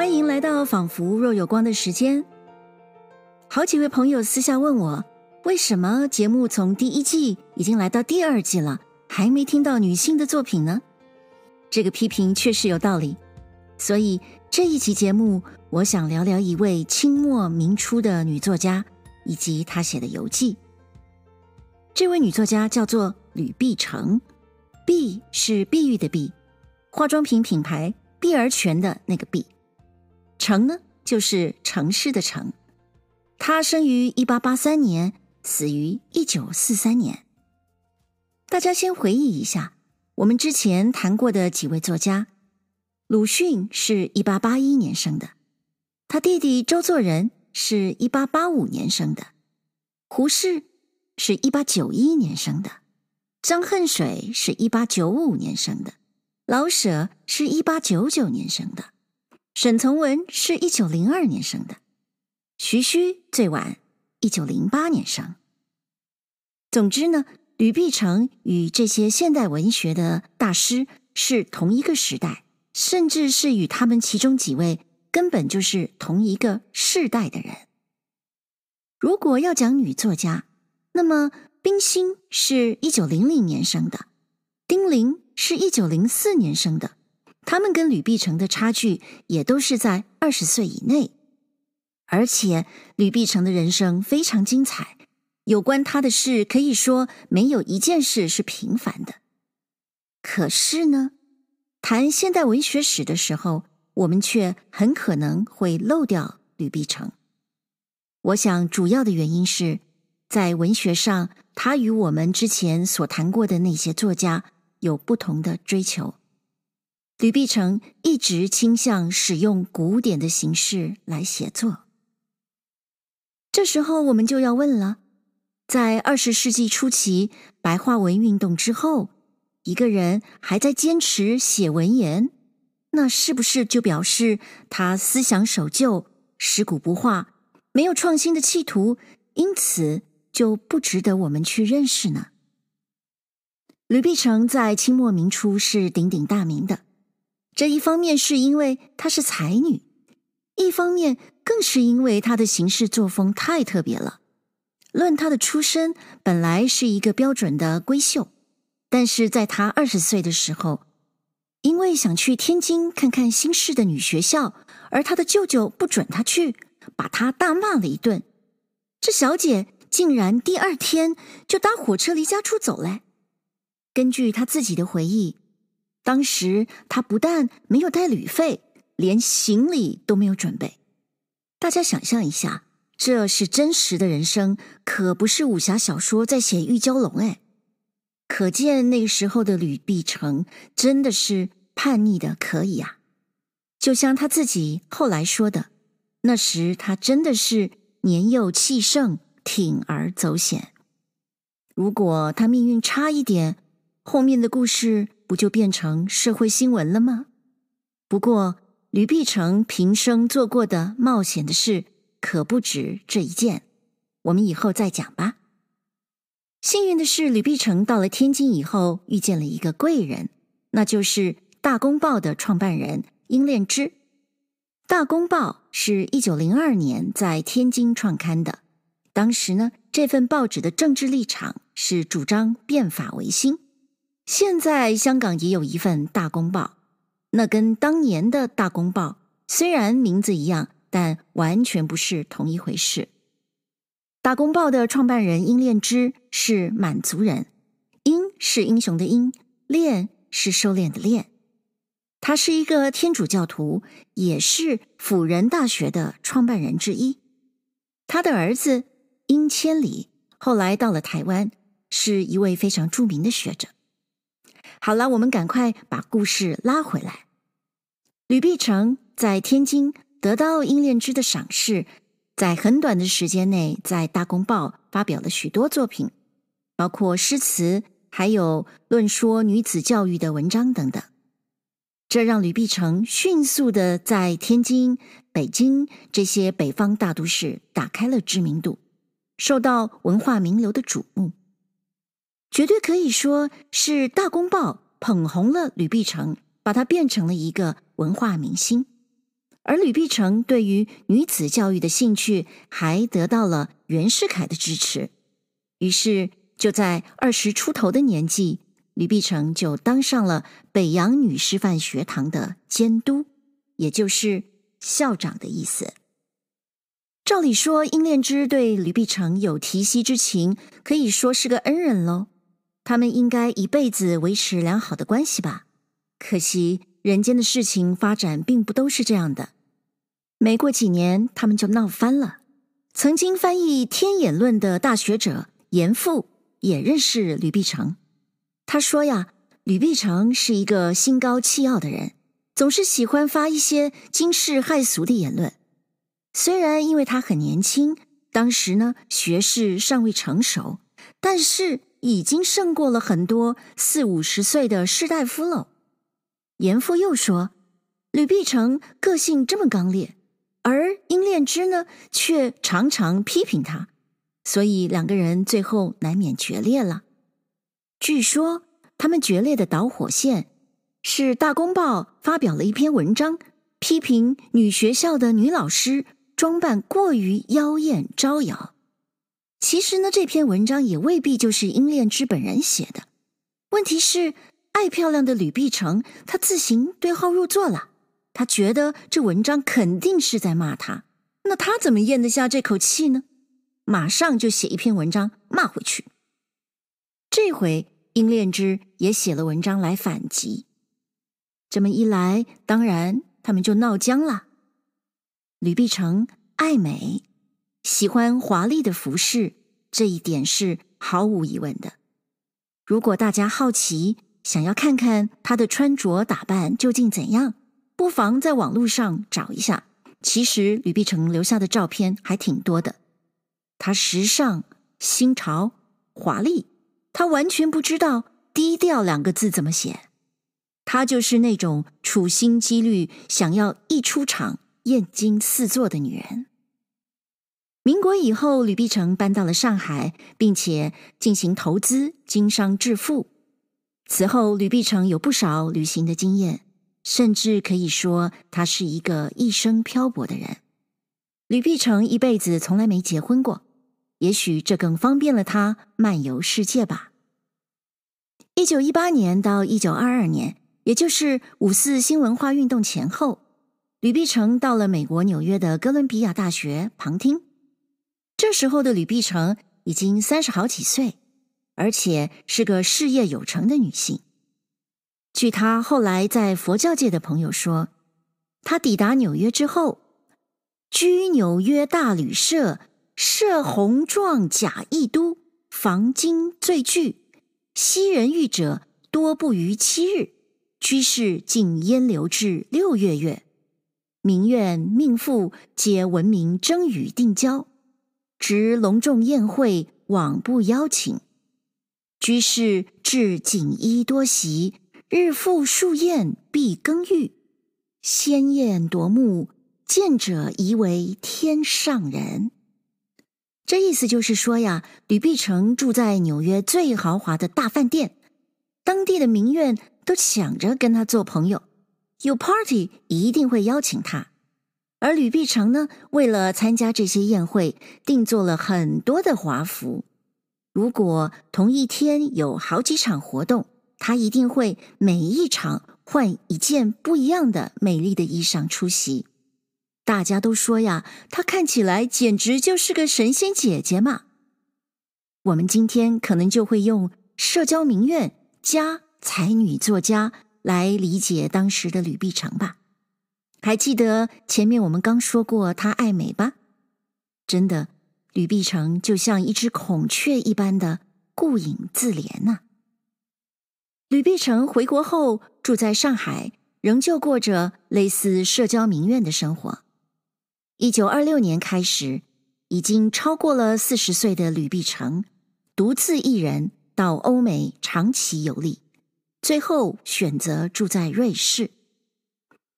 欢迎来到仿佛若有光的时间。好几位朋友私下问我，为什么节目从第一季已经来到第二季了，还没听到女性的作品呢？这个批评确实有道理。所以这一期节目，我想聊聊一位清末明初的女作家，以及她写的游记。这位女作家叫做吕碧城，碧是碧玉的碧，化妆品品牌碧儿泉的那个碧。城呢，就是城市的城。他生于一八八三年，死于一九四三年。大家先回忆一下，我们之前谈过的几位作家，鲁迅是一八八一年生的，他弟弟周作人是一八八五年生的，胡适是一八九一年生的，张恨水是一八九五年生的，老舍是一八九九年生的。沈从文是一九零二年生的，徐须最晚一九零八年生。总之呢，吕碧城与这些现代文学的大师是同一个时代，甚至是与他们其中几位根本就是同一个世代的人。如果要讲女作家，那么冰心是一九零零年生的，丁玲是一九零四年生的。他们跟吕碧城的差距也都是在二十岁以内，而且吕碧城的人生非常精彩，有关他的事可以说没有一件事是平凡的。可是呢，谈现代文学史的时候，我们却很可能会漏掉吕碧城。我想主要的原因是在文学上，他与我们之前所谈过的那些作家有不同的追求。吕碧城一直倾向使用古典的形式来写作。这时候我们就要问了：在二十世纪初期白话文运动之后，一个人还在坚持写文言，那是不是就表示他思想守旧、食古不化、没有创新的企图，因此就不值得我们去认识呢？吕碧城在清末民初是鼎鼎大名的。这一方面是因为她是才女，一方面更是因为她的行事作风太特别了。论她的出身，本来是一个标准的闺秀，但是在她二十岁的时候，因为想去天津看看新式的女学校，而她的舅舅不准她去，把她大骂了一顿。这小姐竟然第二天就搭火车离家出走了。根据她自己的回忆。当时他不但没有带旅费，连行李都没有准备。大家想象一下，这是真实的人生，可不是武侠小说在写玉娇龙哎。可见那个时候的吕碧城真的是叛逆的可以啊。就像他自己后来说的，那时他真的是年幼气盛，铤而走险。如果他命运差一点，后面的故事。不就变成社会新闻了吗？不过，吕碧城平生做过的冒险的事可不止这一件，我们以后再讲吧。幸运的是，吕碧城到了天津以后，遇见了一个贵人，那就是《大公报》的创办人英敛之。《大公报》是一九零二年在天津创刊的，当时呢，这份报纸的政治立场是主张变法维新。现在香港也有一份《大公报》，那跟当年的《大公报》虽然名字一样，但完全不是同一回事。《大公报》的创办人英敛之是满族人，英是英雄的英，敛是收敛的敛。他是一个天主教徒，也是辅仁大学的创办人之一。他的儿子英千里后来到了台湾，是一位非常著名的学者。好了，我们赶快把故事拉回来。吕碧城在天津得到英炼之的赏识，在很短的时间内，在《大公报》发表了许多作品，包括诗词，还有论说女子教育的文章等等。这让吕碧城迅速的在天津、北京这些北方大都市打开了知名度，受到文化名流的瞩目。绝对可以说是《大公报》捧红了吕碧城，把她变成了一个文化明星。而吕碧城对于女子教育的兴趣还得到了袁世凯的支持，于是就在二十出头的年纪，吕碧城就当上了北洋女师范学堂的监督，也就是校长的意思。照理说，殷炼之对吕碧城有提携之情，可以说是个恩人喽。他们应该一辈子维持良好的关系吧？可惜人间的事情发展并不都是这样的。没过几年，他们就闹翻了。曾经翻译《天演论》的大学者严复也认识吕碧城。他说呀，吕碧城是一个心高气傲的人，总是喜欢发一些惊世骇俗的言论。虽然因为他很年轻，当时呢学识尚未成熟，但是已经胜过了很多四五十岁的士大夫了。严复又说，吕碧城个性这么刚烈。而英敛之呢，却常常批评他，所以两个人最后难免决裂了。据说他们决裂的导火线是《大公报》发表了一篇文章，批评女学校的女老师装扮过于妖艳招摇。其实呢，这篇文章也未必就是殷恋之本人写的。问题是，爱漂亮的吕碧城，她自行对号入座了。他觉得这文章肯定是在骂他，那他怎么咽得下这口气呢？马上就写一篇文章骂回去。这回殷恋之也写了文章来反击。这么一来，当然他们就闹僵了。吕碧城爱美，喜欢华丽的服饰，这一点是毫无疑问的。如果大家好奇，想要看看他的穿着打扮究竟怎样？不妨在网络上找一下，其实吕碧城留下的照片还挺多的。他时尚、新潮、华丽，他完全不知道“低调”两个字怎么写。他就是那种处心积虑想要一出场艳惊四座的女人。民国以后，吕碧城搬到了上海，并且进行投资经商致富。此后，吕碧城有不少旅行的经验。甚至可以说，他是一个一生漂泊的人。吕碧城一辈子从来没结婚过，也许这更方便了他漫游世界吧。一九一八年到一九二二年，也就是五四新文化运动前后，吕碧城到了美国纽约的哥伦比亚大学旁听。这时候的吕碧城已经三十好几岁，而且是个事业有成的女性。据他后来在佛教界的朋友说，他抵达纽约之后，居纽约大旅社，设宏壮甲义都，房金最巨，悉人遇者多不逾七日，居士竟淹留至六月月，名媛命妇皆闻名争与定交，值隆重宴会往不邀请，居士置锦衣多席。日复数宴必更浴，鲜艳夺目，见者疑为天上人。这意思就是说呀，吕碧城住在纽约最豪华的大饭店，当地的名媛都抢着跟他做朋友，有 party 一定会邀请他。而吕碧城呢，为了参加这些宴会，定做了很多的华服。如果同一天有好几场活动，他一定会每一场换一件不一样的美丽的衣裳出席。大家都说呀，她看起来简直就是个神仙姐姐嘛。我们今天可能就会用社交名媛加才女作家来理解当时的吕碧城吧。还记得前面我们刚说过他爱美吧？真的，吕碧城就像一只孔雀一般的顾影自怜呐、吕碧城回国后住在上海，仍旧过着类似社交名媛的生活。一九二六年开始，已经超过了四十岁的吕碧城，独自一人到欧美长期游历，最后选择住在瑞士。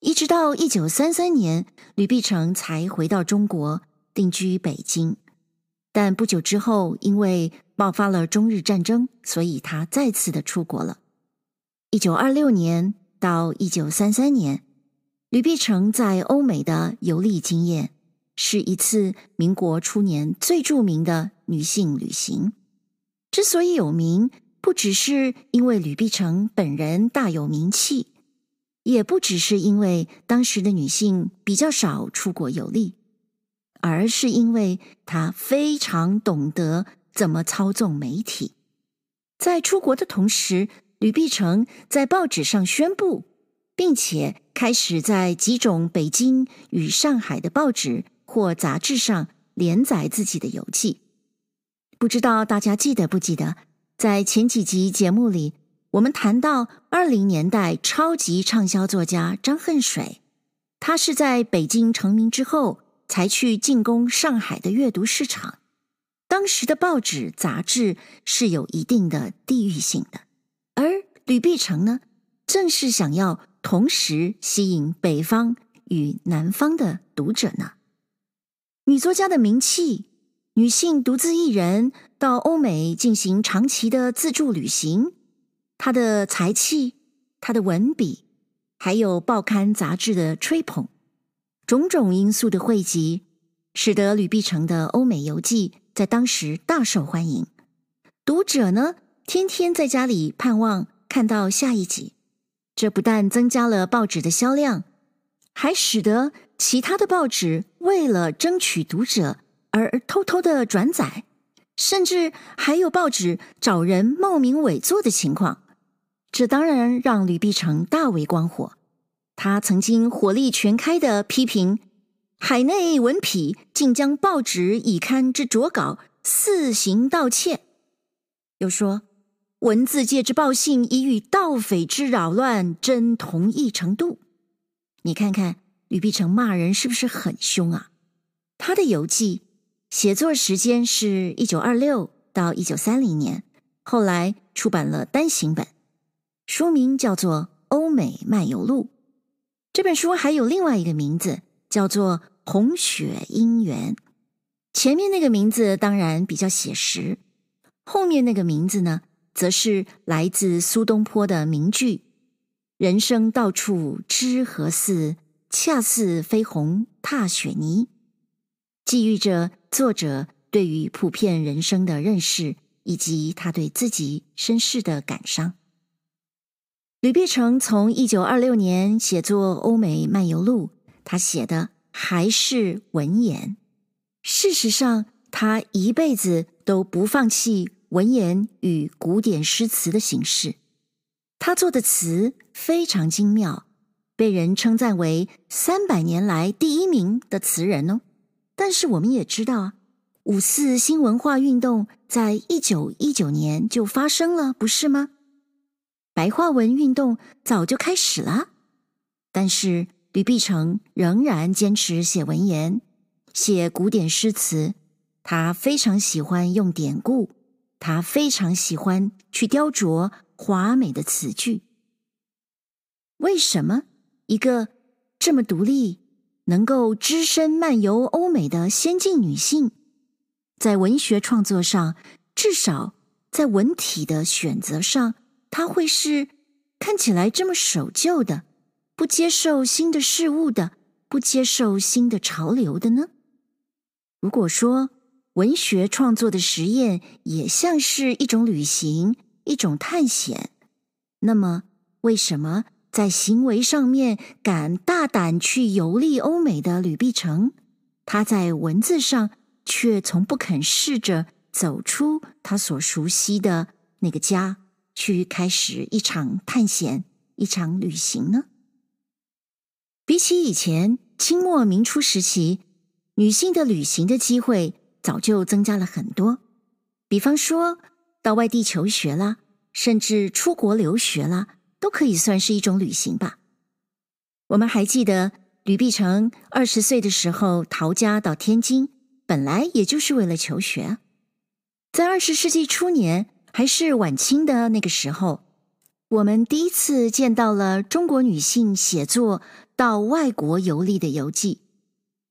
一直到一九三三年，吕碧城才回到中国定居北京。但不久之后，因为爆发了中日战争，所以他再次的出国了。一九二六年到一九三三年，吕碧城在欧美的游历经验，是一次民国初年最著名的女性旅行。之所以有名，不只是因为吕碧城本人大有名气，也不只是因为当时的女性比较少出国游历，而是因为她非常懂得怎么操纵媒体。在出国的同时，吕碧城在报纸上宣布，并且开始在几种北京与上海的报纸或杂志上连载自己的游记。不知道大家记得不记得，在前几集节目里，我们谈到二零年代超级畅销作家张恨水，他是在北京成名之后才去进攻上海的阅读市场。当时的报纸杂志是有一定的地域性的，而吕碧城呢，正是想要同时吸引北方与南方的读者呢。女作家的名气，女性独自一人到欧美进行长期的自助旅行，他的才气、他的文笔，还有报刊杂志的吹捧，种种因素的汇集，使得吕碧城的欧美游记。在当时大受欢迎，读者呢，天天在家里盼望看到下一集。这不但增加了报纸的销量，还使得其他的报纸为了争取读者而偷偷的转载，甚至还有报纸找人冒名伪作的情况。这当然让吕碧城大为光火，他曾经火力全开的批评。海内文痞竟将报纸已刊之拙稿肆行盗窃，又说文字界之报信已与盗匪之扰乱臻同一程度。你看看吕碧城骂人是不是很凶啊？他的游记写作时间是一九二六到一九三零年，后来出版了单行本，书名叫做《欧美漫游录》。这本书还有另外一个名字，叫做。红雪姻缘，前面那个名字当然比较写实，后面那个名字呢，则是来自苏东坡的名句：“人生到处知何似，恰似飞鸿踏雪泥。”寄寓着作者对于普遍人生的认识，以及他对自己身世的感伤。吕碧城从一九二六年写作《欧美漫游录》，他写的。还是文言。事实上，他一辈子都不放弃文言与古典诗词的形式。他做的词非常精妙，被人称赞为三百年来第一名的词人哦。但是我们也知道啊，五四新文化运动在一九一九年就发生了，不是吗？白话文运动早就开始了，但是。吕碧城仍然坚持写文言，写古典诗词。他非常喜欢用典故，他非常喜欢去雕琢华美的词句。为什么一个这么独立、能够只身漫游欧美的先进女性，在文学创作上，至少在文体的选择上，他会是看起来这么守旧的？不接受新的事物的，不接受新的潮流的呢？如果说文学创作的实验也像是一种旅行、一种探险，那么为什么在行为上面敢大胆去游历欧美的吕碧城，他在文字上却从不肯试着走出他所熟悉的那个家，去开始一场探险、一场旅行呢？比起以前清末民初时期，女性的旅行的机会早就增加了很多。比方说到外地求学啦，甚至出国留学啦，都可以算是一种旅行吧。我们还记得吕碧城二十岁的时候逃家到天津，本来也就是为了求学。在二十世纪初年，还是晚清的那个时候，我们第一次见到了中国女性写作到外国游历的游记，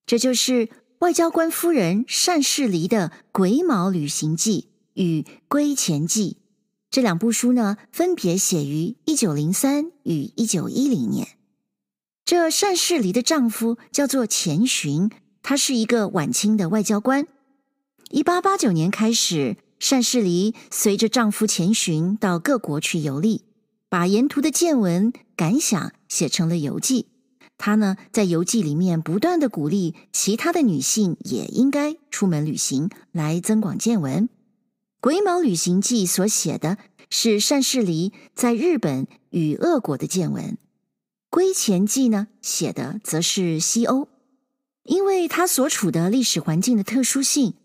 这就是外交官夫人单士离的《癸卯旅行记》与《归前记》这两部书呢，分别写于一九零三与一九一零年。这单士离的丈夫叫做钱询，他是一个晚清的外交官。一八八九年开始，单士离随着丈夫钱询到各国去游历，把沿途的见闻感想写成了游记。他呢，在游记里面不断地鼓励其他的女性也应该出门旅行，来增广见闻。《癸卯旅行记》所写的是单士离在日本与俄国的见闻，《归前记》呢写的则是西欧。因为他所处的历史环境的特殊性，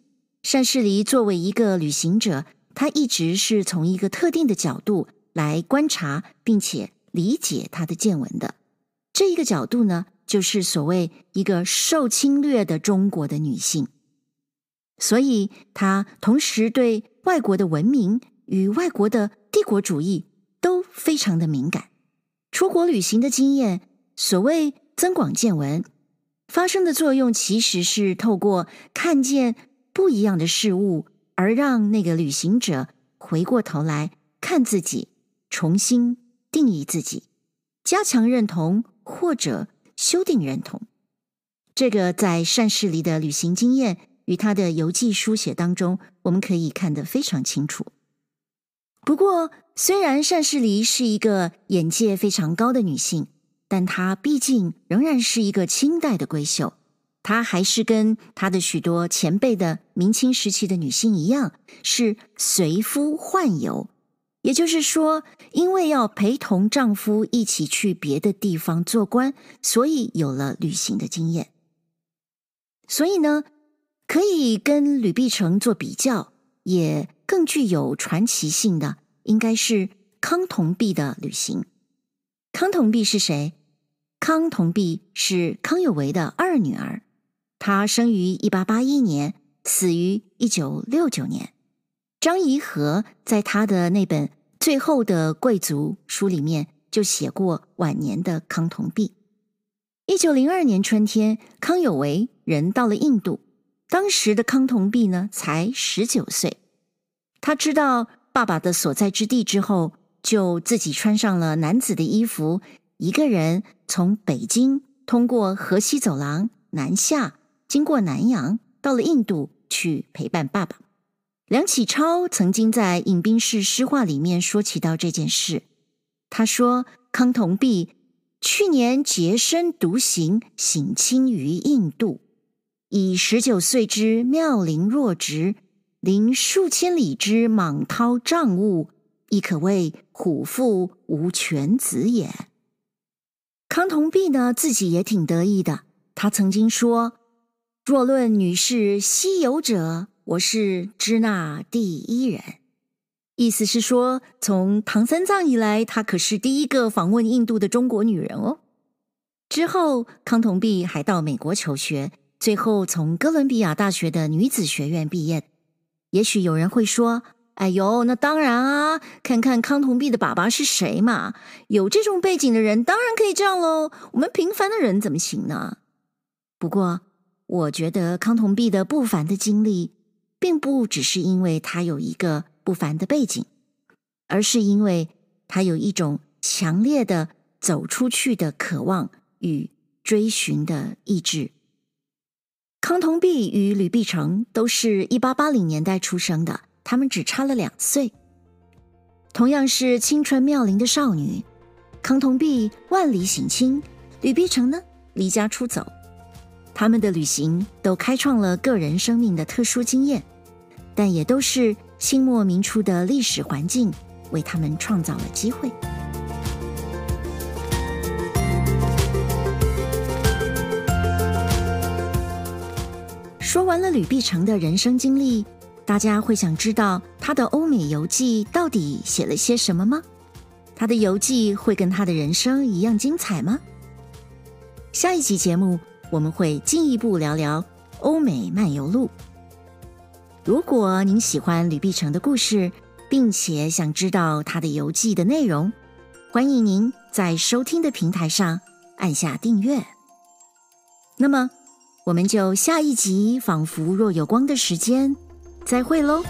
单士离作为一个旅行者，他一直是从一个特定的角度来观察并且理解他的见闻的。这一个角度呢，就是所谓一个受侵略的中国的女性。所以，他同时对外国的文明与外国的帝国主义都非常的敏感。出国旅行的经验，所谓增广见闻，发生的作用其实是透过看见不一样的事物，而让那个旅行者回过头来看自己，重新定义自己，加强认同或者修订认同。这个在单士离的旅行经验。与他的游记书写当中，我们可以看得非常清楚。不过，虽然单士离是一个眼界非常高的女性，但她毕竟仍然是一个清代的闺秀，她还是跟她的许多前辈的明清时期的女性一样，是随夫宦游。也就是说，因为要陪同丈夫一起去别的地方做官，所以有了旅行的经验。所以呢，可以跟吕碧城做比较，也更具有传奇性的，应该是康同弼的旅行。康同弼是谁？康同弼是康有为的二女儿，他生于一八八一年，死于一九六九年。张颐和在他的那本《最后的贵族》书里面就写过晚年的康同弼。一九零二年春天，康有为人到了印度。当时的康同弼呢，才十九岁。他知道爸爸的所在之地之后，就自己穿上了男子的衣服，一个人从北京通过河西走廊南下，经过南洋，到了印度去陪伴爸爸。梁启超曾经在《饮冰室诗话》里面说起到这件事，他说：“康同弼去年洁身独行，省亲于印度。”以十九岁之妙龄若直，临数千里之莽涛障物，亦可谓虎父无犬子也。康同弼呢，自己也挺得意的。他曾经说：“若论女士西游者，我是支那第一人。”意思是说，从唐三藏以来，她可是第一个访问印度的中国女人哦。之后，康同弼还到美国求学。最后从哥伦比亚大学的女子学院毕业。也许有人会说：“哎呦，那当然啊，看看康同弼的爸爸是谁嘛？有这种背景的人当然可以这样喽。我们平凡的人怎么行呢？”不过，我觉得康同弼的不凡的经历，并不只是因为他有一个不凡的背景，而是因为他有一种强烈的走出去的渴望与追寻的意志。康同弼与吕碧城都是一八八零年代出生的，他们只差了两岁。同样是青春妙龄的少女，康同弼万里省亲，吕碧城呢离家出走。他们的旅行都开创了个人生命的特殊经验，但也都是清末民初的历史环境为他们创造了机会。说完了吕碧城的人生经历，大家会想知道他的欧美游记到底写了些什么吗？他的游记会跟他的人生一样精彩吗？下一集节目我们会进一步聊聊欧美漫游录。如果您喜欢吕碧城的故事，并且想知道他的游记的内容，欢迎您在收听的平台上按下订阅。那么。我们就下一集，仿佛若有光的时间，再会喽。